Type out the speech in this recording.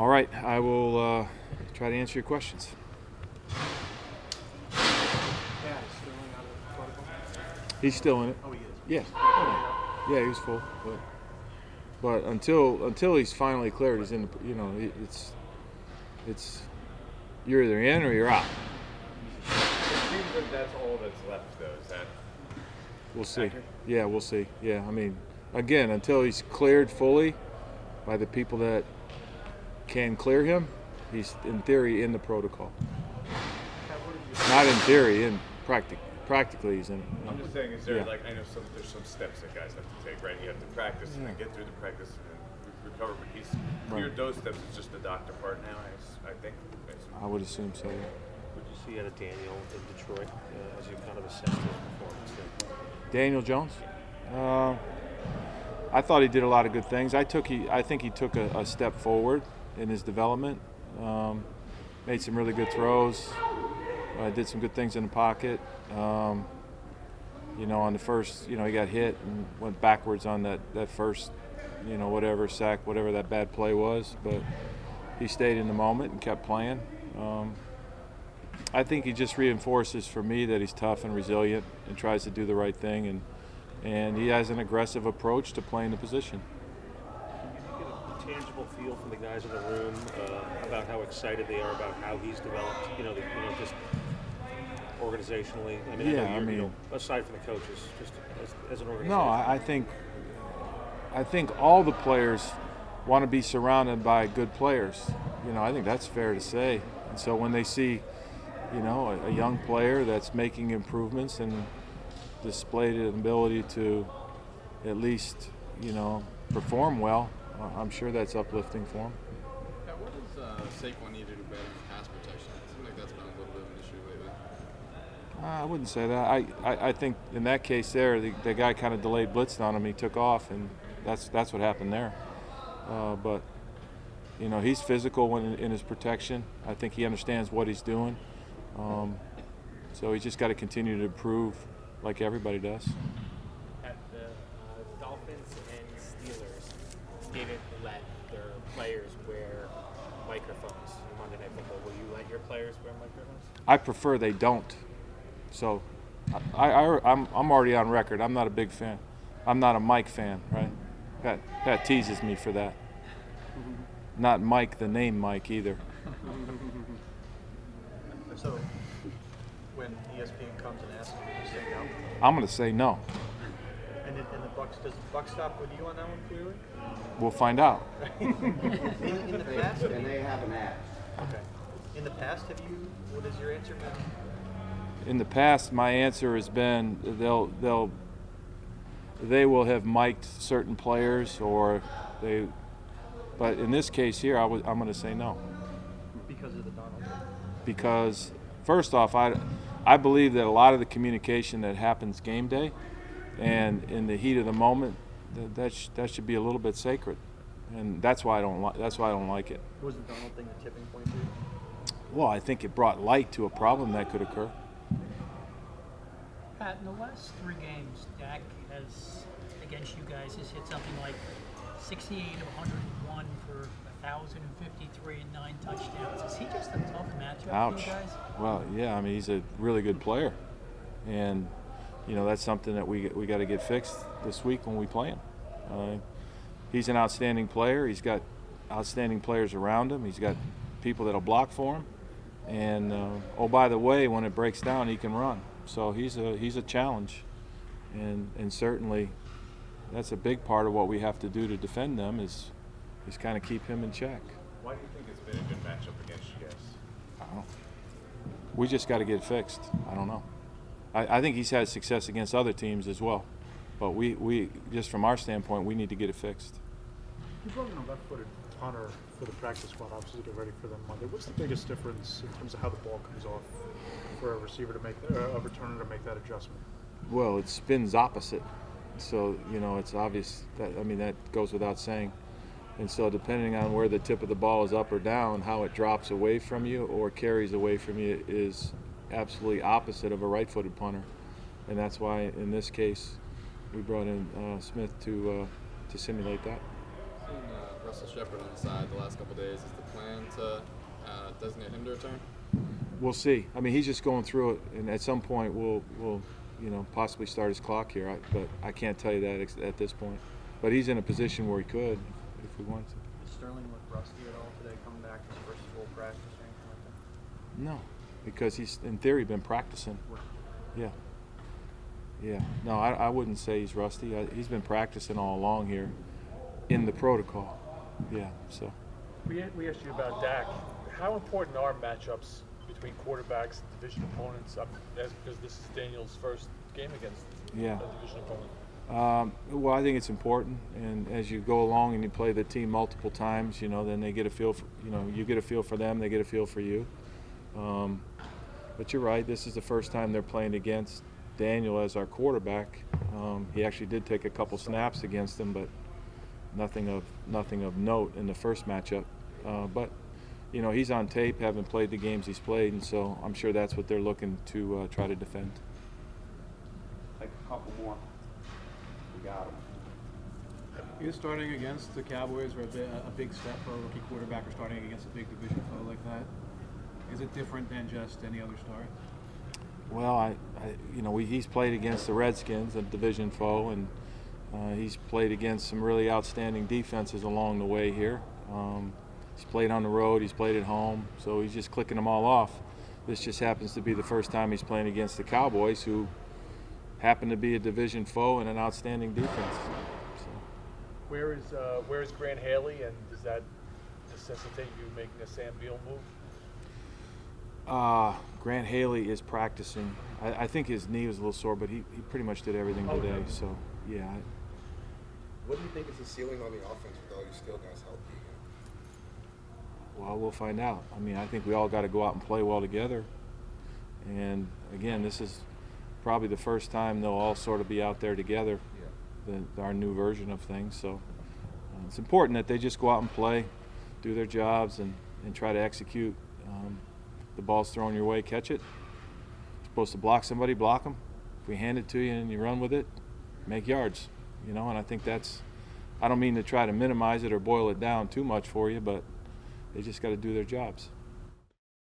All right, I will uh, try to answer your questions. He's still in it. Oh, he is. Yeah. Yeah, he was full, but but until until he's finally cleared, he's in. The, you know, it's it's you're either in or you're out. It seems like that's all that's left, though. Is that We'll see. Accurate? Yeah, we'll see. Yeah, I mean, again, until he's cleared fully by the people that can clear him, he's in theory in the protocol. Not in theory, in practic- practically he's in. I'm just saying, is there Yeah. like I know some there's some steps that guys have to take, right? You have to practice and then get through the practice and then re- recover. But he's cleared Right. those steps. It's just the doctor part now. I, s- I think. I assume. I would assume so. Yeah. What did you see out of Daniel in Detroit uh, as you kind of assessed his performance there? Daniel Jones. Uh, I thought he did a lot of good things. I took he, I think he took a, a step forward in his development. Um, made some really good throws. Uh, did some good things in the pocket. Um, you know, on the first, you know, he got hit and went backwards on that that first, you know, whatever sack, whatever that bad play was. But he stayed in the moment and kept playing. Um, I think he just reinforces for me that he's tough and resilient and tries to do the right thing, and and he has an aggressive approach to playing the position. Did you get a tangible feel from the guys in the room uh, about how excited they are about how he's developed? You know, the, you know, just organizationally. I mean, I Yeah, I you're, you know, aside from the coaches, just as, as an organization. No, I, I think I think all the players want to be surrounded by good players. You know, I think that's fair to say. And so when they see, you know, a, a young player that's making improvements and displayed an ability to at least, you know, perform well, I- I'm sure that's uplifting for him. Yeah, what does uh, Saquon need to do better in pass protection? It seems like that's been a little bit of an issue lately. I wouldn't say that. I, I, I think in that case there, the, the guy kind of delayed blitzed on him. He took off, and that's that's what happened there. Uh, but you know, he's physical when in his protection. I think he understands what he's doing. Um, so he's just got to continue to improve, like everybody does. at the uh, Dolphins and Steelers didn't let their players wear microphones in Monday Night Football. Will you let your players wear microphones? I prefer they don't. So I, I, I'm, I'm already on record. I'm not a big fan. I'm not a Mike fan, right? That, that teases me for that. Not Mike, the name Mike either. So, when ESPN comes and asks you to say no, I'm going to say no. and, it, and the Bucks does the Buck stop with you on that one clearly? We'll find out. In, in the past, And they have an app. okay. In the past, have you? What is your answer been? In the past, my answer has been they'll they'll they will have mic'd certain players or they, but in this case here, I was I'm going to say no. Because of the Donald. because first off, I, I believe that a lot of the communication that happens game day and in the heat of the moment, that that, sh- that should be a little bit sacred, and that's why I don't like that's why I don't like it. Was the Donald thing the tipping point for? Well, I think it brought light to a problem that could occur. Pat, in the last three games, Dak has, against you guys, has hit something like 68 of 101 for 1,053 and nine touchdowns. Is he just a tough matchup Ouch. for you guys? Well, yeah, I mean he's a really good player, and you know that's something that we we got to get fixed this week when we play him. Uh, he's an outstanding player. He's got outstanding players around him. He's got people that'll block for him, and uh, oh by the way, when it breaks down, he can run. So he's a he's a challenge, and and certainly that's a big part of what we have to do to defend them is is kind of keep him in check. Why do you think it's been a good matchup against you guys? I don't know. We just got to get it fixed. I don't know. I, I think he's had success against other teams as well, but we, we just from our standpoint, we need to get it fixed. You brought in a left-footed punter for the practice squad, obviously to get ready for them Monday. What's the biggest difference in terms of how the ball comes off for a receiver to make, uh, a returner to make that adjustment? Well, it spins opposite, so you know it's obvious that I mean that goes without saying. And so depending on where the tip of the ball is up or down, how it drops away from you or carries away from you is absolutely opposite of a right-footed punter, and that's why in this case we brought in uh, Smith to uh, to simulate that. Seen uh, Russell Shepard on the side the last couple days. Is the plan to uh, designate him to return? We'll see. I mean, he's just going through it, and at some point, we'll, we'll, you know, possibly start his clock here. I, but I can't tell you that ex- at this point. But he's in a position where he could, if we wanted to. Did Sterling look rusty at all today, coming back his first full practice or anything like that? No, because he's in theory been practicing. Yeah. Yeah. No, I, I wouldn't say he's rusty. I, he's been practicing all along here, in the protocol. Yeah. So. We, we asked you about Dak. How important are matchups between quarterbacks and division opponents? Um, as, because this is Daniel's first game against Yeah. a division opponent. Um, well, I think it's important, and as you go along and you play the team multiple times, you know, then they get a feel. For, you know, you get a feel for them, they get a feel for you. Um, but you're right. This is the first time they're playing against Daniel as our quarterback. Um, he actually did take a couple snaps against him, but nothing of nothing of note in the first matchup. Uh, but you know, he's on tape, having played the games he's played, and so I'm sure that's what they're looking to uh, try to defend. Take a couple more. We got him. You're starting against the Cowboys, or a, bit, a big step for a rookie quarterback, or starting against a big division foe like that. Is it different than just any other start? Well, I, I you know, we, he's played against the Redskins, a division foe, and uh, he's played against some really outstanding defenses along the way here. Um, he's played on the road, he's played at home, so he's just clicking them all off. This just happens to be the first time he's playing against the Cowboys, who happen to be a division foe and an outstanding defense. So. Where is uh, where is Grant Haley, and does that necessitate you making a Sam Beal move? Uh, Grant Haley is practicing. I, I think his knee was a little sore, but he, he pretty much did everything Okay. today. So, yeah. I- What do you think is the ceiling on the offense with all your skill guys healthy? Well, we'll find out. I mean, I think we all got to go out and play well together. And again, this is probably the first time they'll all sort of be out there together, the, our new version of things. So uh, it's important that they just go out and play, do their jobs, and, and try to execute. Um, the ball's thrown your way, catch it. supposed to block somebody, block them. If we hand it to you and you run with it, make yards. You know, and I think that's. I don't mean to try to minimize it or boil it down too much for you, but they just got to do their jobs.